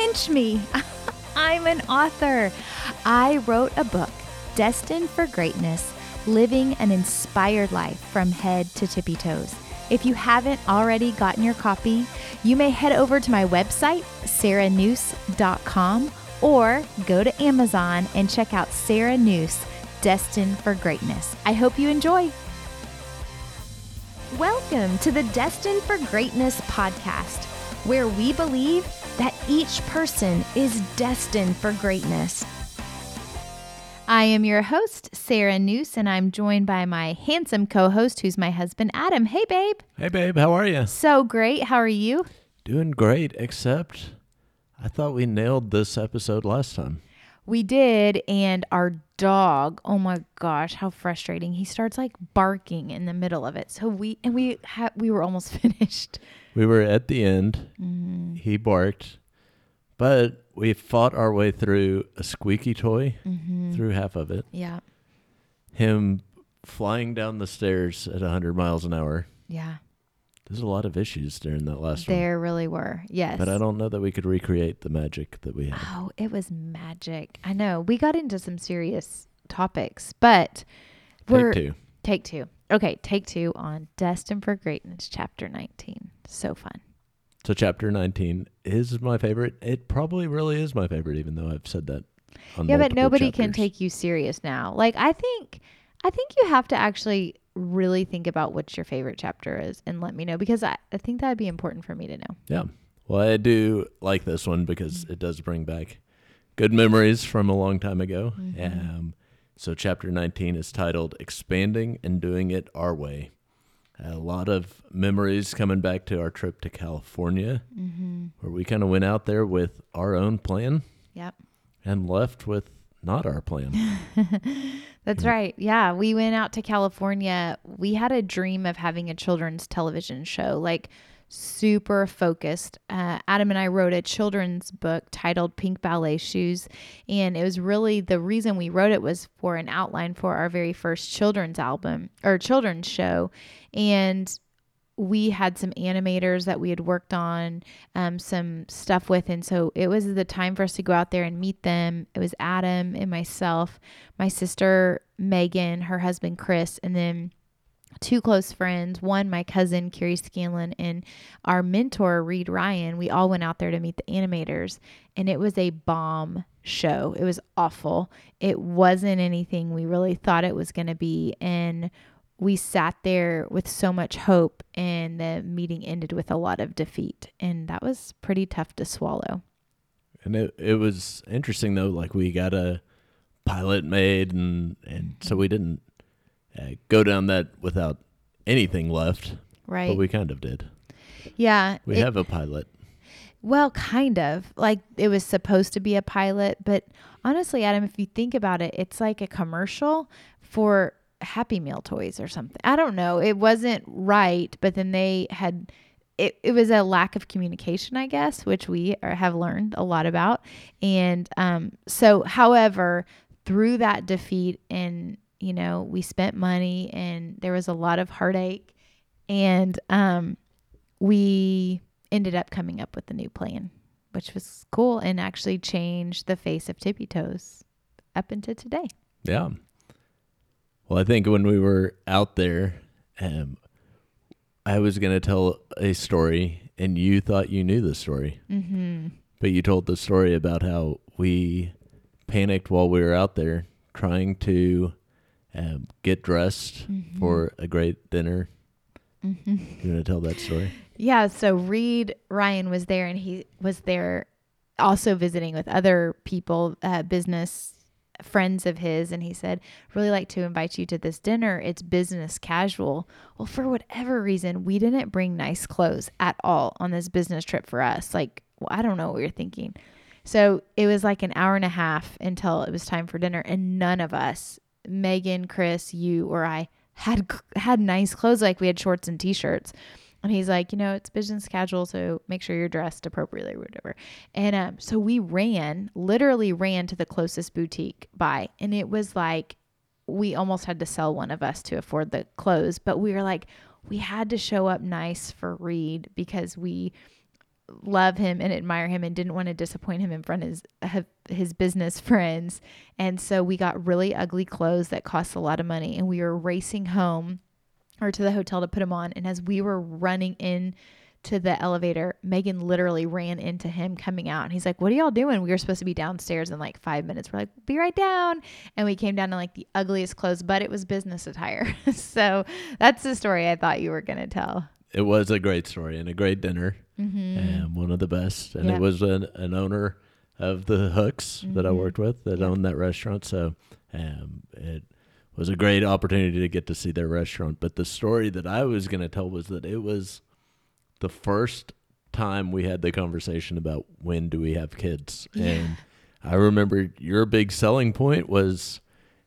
pinch me. I'm an author. I wrote a book, Destined for Greatness Living an Inspired Life from Head to Tippi Toes. If you haven't already gotten your copy, you may head over to my website, sarahnuse.com, or go to Amazon and check out Sarah Nuse, Destined for Greatness. I hope you enjoy. Welcome to the Destined for Greatness podcast, where we believe that each person is destined for greatness. I am your host, Sarah Nuse, and I'm joined by my handsome co host, who's my husband, Adam. Hey, babe. Hey, babe, how are you? So great. How are you? Doing great, except I thought we nailed this episode last time. We did, and our dog, oh my gosh, how frustrating. He starts like barking in the middle of it. So we and we had we were almost finished. We were at the end. Mm-hmm. He barked, but we fought our way through a squeaky toy, mm-hmm. through half of it. Yeah. Him flying down the stairs at 100 miles an hour. Yeah. There's a lot of issues during that last there one. There really were. Yes. But I don't know that we could recreate the magic that we had. Oh, it was magic. I know. We got into some serious topics, but take we're two. Take two. Okay, take two on Destined for Greatness, chapter 19. So fun. So chapter 19 is my favorite. It probably really is my favorite, even though I've said that. yeah, but nobody chapters. can take you serious now. Like I think, I think you have to actually really think about what your favorite chapter is and let me know because I, I think that'd be important for me to know. Yeah. Well, I do like this one because it does bring back good memories from a long time ago. Mm-hmm. Um, so, chapter 19 is titled Expanding and Doing It Our Way. A lot of memories coming back to our trip to California, mm-hmm. where we kind of went out there with our own plan. Yep. And left with not our plan. That's right. Yeah. We went out to California. We had a dream of having a children's television show, like super focused. Uh, Adam and I wrote a children's book titled Pink Ballet Shoes. And it was really the reason we wrote it was for an outline for our very first children's album or children's show. And we had some animators that we had worked on um, some stuff with. And so it was the time for us to go out there and meet them. It was Adam and myself, my sister Megan, her husband Chris, and then two close friends one my cousin Carrie Scanlon and our mentor Reed Ryan we all went out there to meet the animators and it was a bomb show. It was awful. It wasn't anything we really thought it was going to be and we sat there with so much hope and the meeting ended with a lot of defeat and that was pretty tough to swallow. And it, it was interesting though like we got a pilot made and and so we didn't uh, go down that without anything left right but we kind of did yeah we it, have a pilot well kind of like it was supposed to be a pilot but honestly adam if you think about it it's like a commercial for Happy Meal toys or something. I don't know. It wasn't right, but then they had it, it was a lack of communication, I guess, which we are, have learned a lot about. And um, so, however, through that defeat, and you know, we spent money, and there was a lot of heartache, and um, we ended up coming up with a new plan, which was cool and actually changed the face of Tippi Toes up into today. Yeah. Well, I think when we were out there, um, I was going to tell a story, and you thought you knew the story. Mm-hmm. But you told the story about how we panicked while we were out there trying to um, get dressed mm-hmm. for a great dinner. Mm-hmm. You want to tell that story? Yeah. So Reed Ryan was there, and he was there also visiting with other people, uh, business friends of his and he said, Really like to invite you to this dinner. It's business casual. Well, for whatever reason, we didn't bring nice clothes at all on this business trip for us. Like, well, I don't know what we were thinking. So it was like an hour and a half until it was time for dinner, and none of us, Megan, Chris, you, or I, had had nice clothes. Like we had shorts and t-shirts. And he's like, you know, it's business casual, so make sure you're dressed appropriately or whatever. And um, so we ran, literally ran to the closest boutique by, and it was like we almost had to sell one of us to afford the clothes, but we were like, we had to show up nice for Reed because we love him and admire him and didn't want to disappoint him in front of his, his business friends. And so we got really ugly clothes that cost a lot of money. And we were racing home or to the hotel to put them on. And as we were running in to the elevator, Megan literally ran into him coming out. And he's like, What are y'all doing? We were supposed to be downstairs in like five minutes. We're like, Be right down. And we came down in like the ugliest clothes, but it was business attire. so that's the story I thought you were going to tell. It was a great story and a great dinner, mm-hmm. and one of the best. And it was an, an owner of the Hooks mm-hmm. that I mm-hmm. worked with that owned that restaurant. So um, it was a great opportunity to get to see their restaurant. But the story that I was going to tell was that it was the first time we had the conversation about when do we have kids. Yeah. And I remember your big selling point was,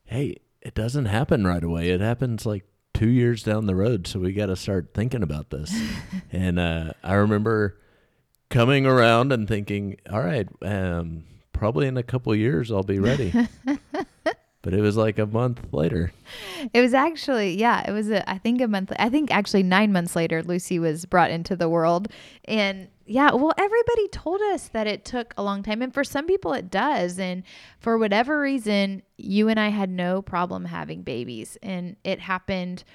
hey, it doesn't happen right away. It happens like two years down the road. So we got to start thinking about this. and uh, I remember coming around and thinking, all right, um, probably in a couple years I'll be ready. but it was like a month later. It was actually, yeah, it was, a, I think a month, I think actually nine months later, Lucy was brought into the world. And yeah, well, everybody told us that it took a long time. And for some people, it does. And for whatever reason, you and I had no problem having babies. And it happened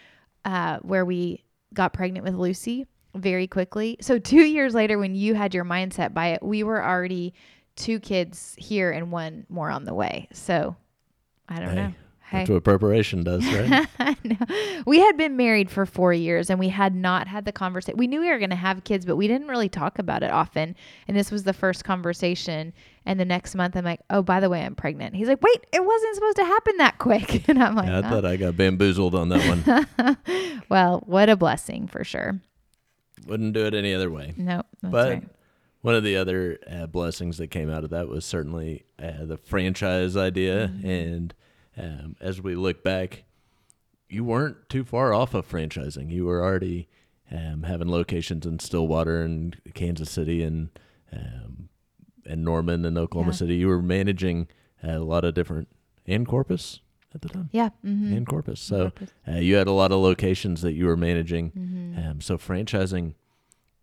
uh, where we got pregnant with Lucy very quickly. So two years later, when you had your mindset by it, we were already two kids here and one more on the way. So I don't hey, know. Hey. That's what preparation does, right? we had been married for four years and we had not had the conversation. We knew we were going to have kids, but we didn't really talk about it often. And this was the first conversation. And the next month, I'm like, oh, by the way, I'm pregnant. He's like, wait, it wasn't supposed to happen that quick. And I'm like, yeah, I oh. thought I got bamboozled on that one. well, what a blessing for sure. Wouldn't do it any other way. No, nope, but right. One of the other uh, blessings that came out of that was certainly uh, the franchise idea mm-hmm. and um, as we look back, you weren't too far off of franchising. You were already um, having locations in Stillwater and Kansas City and um, and Norman and Oklahoma yeah. City. You were managing a lot of different and Corpus at the time. Yeah, mm-hmm. and Corpus. So Corpus. Uh, you had a lot of locations that you were managing. Mm-hmm. Um, so franchising,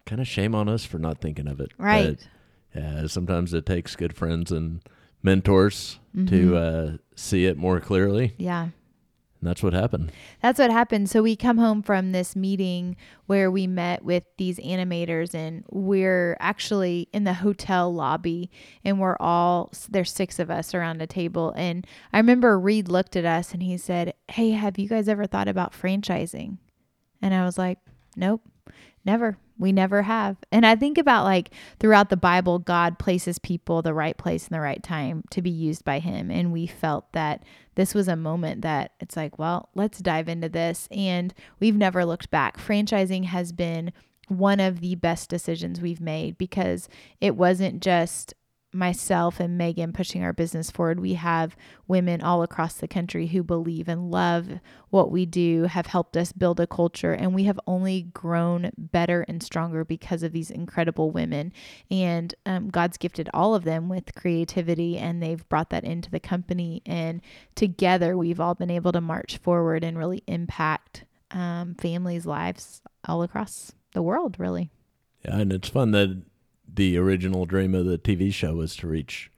kind of shame on us for not thinking of it. Right. But, uh, sometimes it takes good friends and mentors mm-hmm. to uh, see it more clearly. Yeah. And that's what happened. That's what happened. So we come home from this meeting where we met with these animators and we're actually in the hotel lobby and we're all there's six of us around a table and I remember Reed looked at us and he said, "Hey, have you guys ever thought about franchising?" And I was like, "Nope. Never. We never have. And I think about like throughout the Bible, God places people the right place in the right time to be used by Him. And we felt that this was a moment that it's like, well, let's dive into this. And we've never looked back. Franchising has been one of the best decisions we've made because it wasn't just myself and Megan pushing our business forward, we have women all across the country who believe and love what we do, have helped us build a culture, and we have only grown better and stronger because of these incredible women. And um, God's gifted all of them with creativity, and they've brought that into the company. And together, we've all been able to march forward and really impact um, families' lives all across the world, really. Yeah, and it's fun that the original dream of the TV show was to reach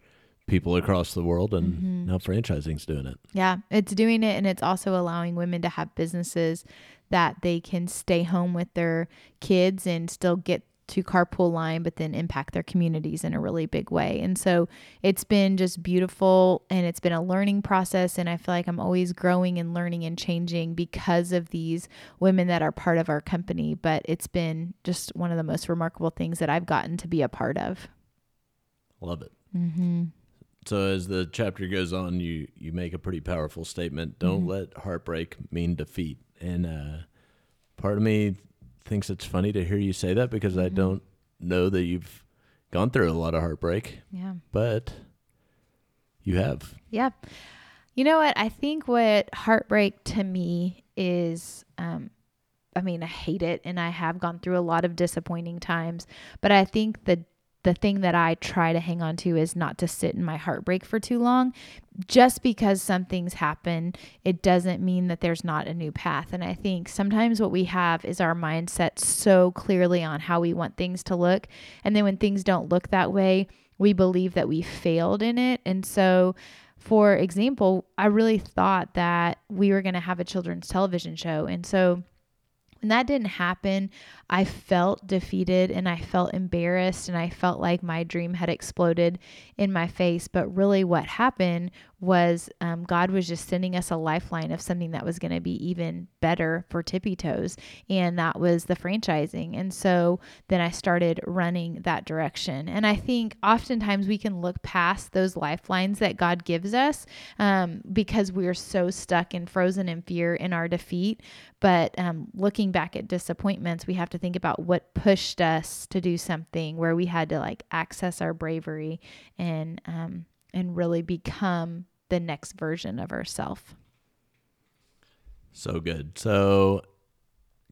people across the world and mm-hmm. now franchising's doing it. Yeah, it's doing it and it's also allowing women to have businesses that they can stay home with their kids and still get to carpool line, but then impact their communities in a really big way. And so it's been just beautiful and it's been a learning process. And I feel like I'm always growing and learning and changing because of these women that are part of our company. But it's been just one of the most remarkable things that I've gotten to be a part of. Love it. Mm-hmm. So as the chapter goes on, you you make a pretty powerful statement. Don't mm-hmm. let heartbreak mean defeat. And uh, part of me thinks it's funny to hear you say that because mm-hmm. I don't know that you've gone through a lot of heartbreak. Yeah. But you have. Yeah. You know what? I think what heartbreak to me is um I mean, I hate it and I have gone through a lot of disappointing times, but I think the the thing that I try to hang on to is not to sit in my heartbreak for too long. Just because something's happened, it doesn't mean that there's not a new path. And I think sometimes what we have is our mindset so clearly on how we want things to look. And then when things don't look that way, we believe that we failed in it. And so, for example, I really thought that we were going to have a children's television show. And so, when that didn't happen, I felt defeated and I felt embarrassed and I felt like my dream had exploded in my face. But really, what happened was um, God was just sending us a lifeline of something that was going to be even better for Tippi Toes, and that was the franchising. And so then I started running that direction. And I think oftentimes we can look past those lifelines that God gives us um, because we are so stuck and frozen in fear in our defeat. But um, looking back at disappointments, we have to think about what pushed us to do something where we had to like access our bravery and um, and really become the next version of herself. So good. So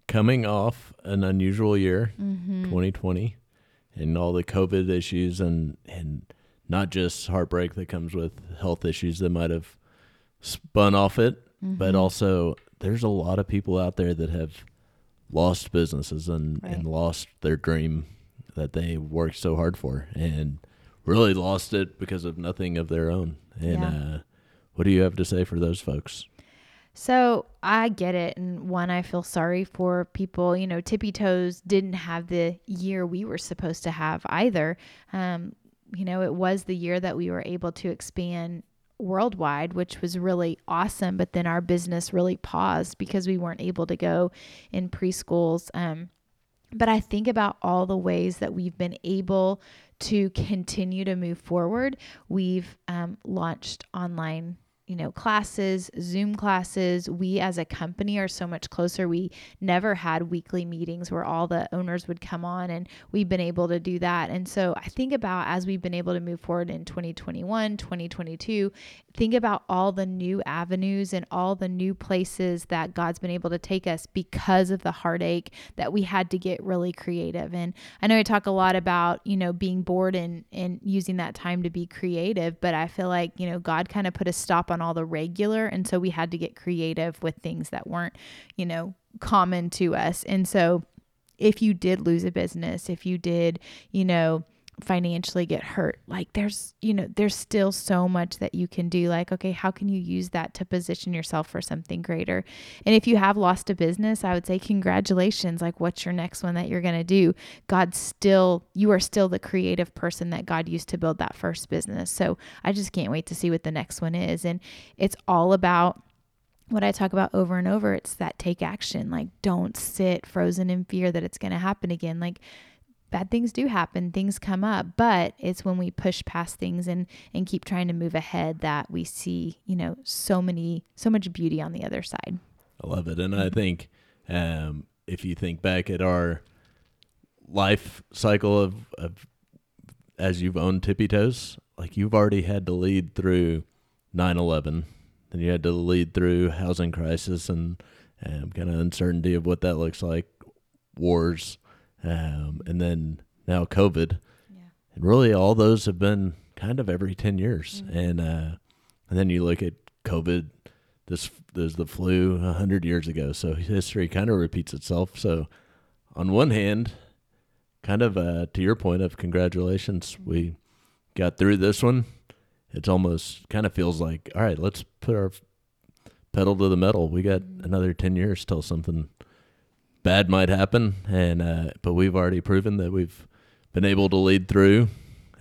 coming off an unusual year, mm-hmm. 2020, and all the COVID issues and and not just heartbreak that comes with health issues that might have spun off it, mm-hmm. but also there's a lot of people out there that have lost businesses and, right. and lost their dream that they worked so hard for and really lost it because of nothing of their own. And yeah. uh, what do you have to say for those folks? So I get it. And one, I feel sorry for people. You know, Tippi Toes didn't have the year we were supposed to have either. Um, you know, it was the year that we were able to expand worldwide, which was really awesome. But then our business really paused because we weren't able to go in preschools. Um, but I think about all the ways that we've been able to continue to move forward. We've um, launched online you know, classes, Zoom classes. We as a company are so much closer. We never had weekly meetings where all the owners would come on, and we've been able to do that. And so I think about as we've been able to move forward in 2021, 2022, think about all the new avenues and all the new places that God's been able to take us because of the heartache that we had to get really creative. And I know I talk a lot about, you know, being bored and, and using that time to be creative, but I feel like, you know, God kind of put a stop on all the regular. And so we had to get creative with things that weren't, you know, common to us. And so if you did lose a business, if you did, you know, financially get hurt like there's you know there's still so much that you can do like okay how can you use that to position yourself for something greater and if you have lost a business i would say congratulations like what's your next one that you're going to do god still you are still the creative person that god used to build that first business so i just can't wait to see what the next one is and it's all about what I talk about over and over, it's that take action. Like, don't sit frozen in fear that it's going to happen again. Like, bad things do happen, things come up, but it's when we push past things and and keep trying to move ahead that we see, you know, so many so much beauty on the other side. I love it. And I think um, if you think back at our life cycle of, of as you've owned Tippi Toes, like you've already had to lead through 9/11, then you had to lead through housing crisis and um, kind of uncertainty of what that looks like, wars, um, and then now COVID, yeah. and really all those have been kind of every ten years, mm-hmm. and uh, and then you look at COVID. This there's the flu a hundred years ago, so history kind of repeats itself. So, on one hand, kind of uh, to your point of congratulations, mm-hmm. we got through this one. It's almost kind of feels like all right, let's put our pedal to the metal. We got mm-hmm. another ten years till something bad might happen, and uh, but we've already proven that we've been able to lead through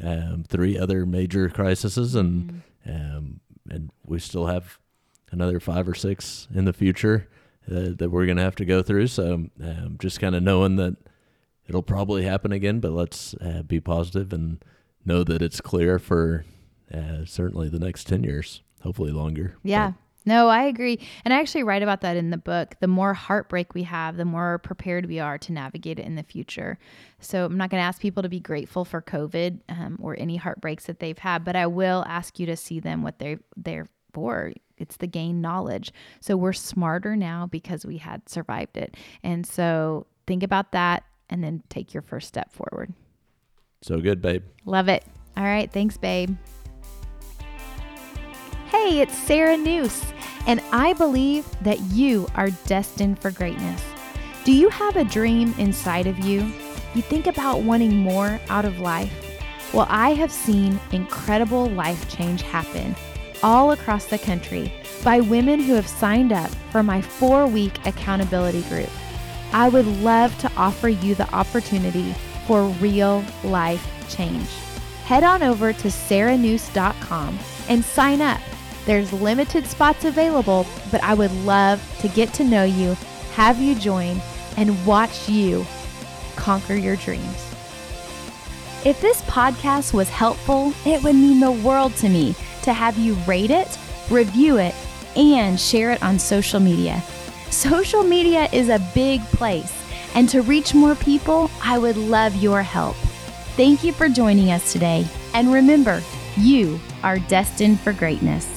um, three other major crises, and mm. um, and we still have another five or six in the future uh, that we're going to have to go through. So um, just kind of knowing that it'll probably happen again, but let's uh, be positive and know that it's clear for uh, certainly the next ten years, hopefully longer. Yeah. But, no, I agree. And I actually write about that in the book. The more heartbreak we have, the more prepared we are to navigate it in the future. So I'm not going to ask people to be grateful for COVID um, or any heartbreaks that they've had, but I will ask you to see them what they're, they're for. It's the gain knowledge. So we're smarter now because we had survived it. And so think about that and then take your first step forward. So good, babe. Love it. All right. Thanks, babe. Hey, it's Sarah Nuse, and I believe that you are destined for greatness. Do you have a dream inside of you? You think about wanting more out of life? Well, I have seen incredible life change happen all across the country by women who have signed up for my four week accountability group. I would love to offer you the opportunity for real life change. Head on over to sarahnuse.com and sign up. There's limited spots available, but I would love to get to know you, have you join, and watch you conquer your dreams. If this podcast was helpful, it would mean the world to me to have you rate it, review it, and share it on social media. Social media is a big place, and to reach more people, I would love your help. Thank you for joining us today, and remember, you are destined for greatness.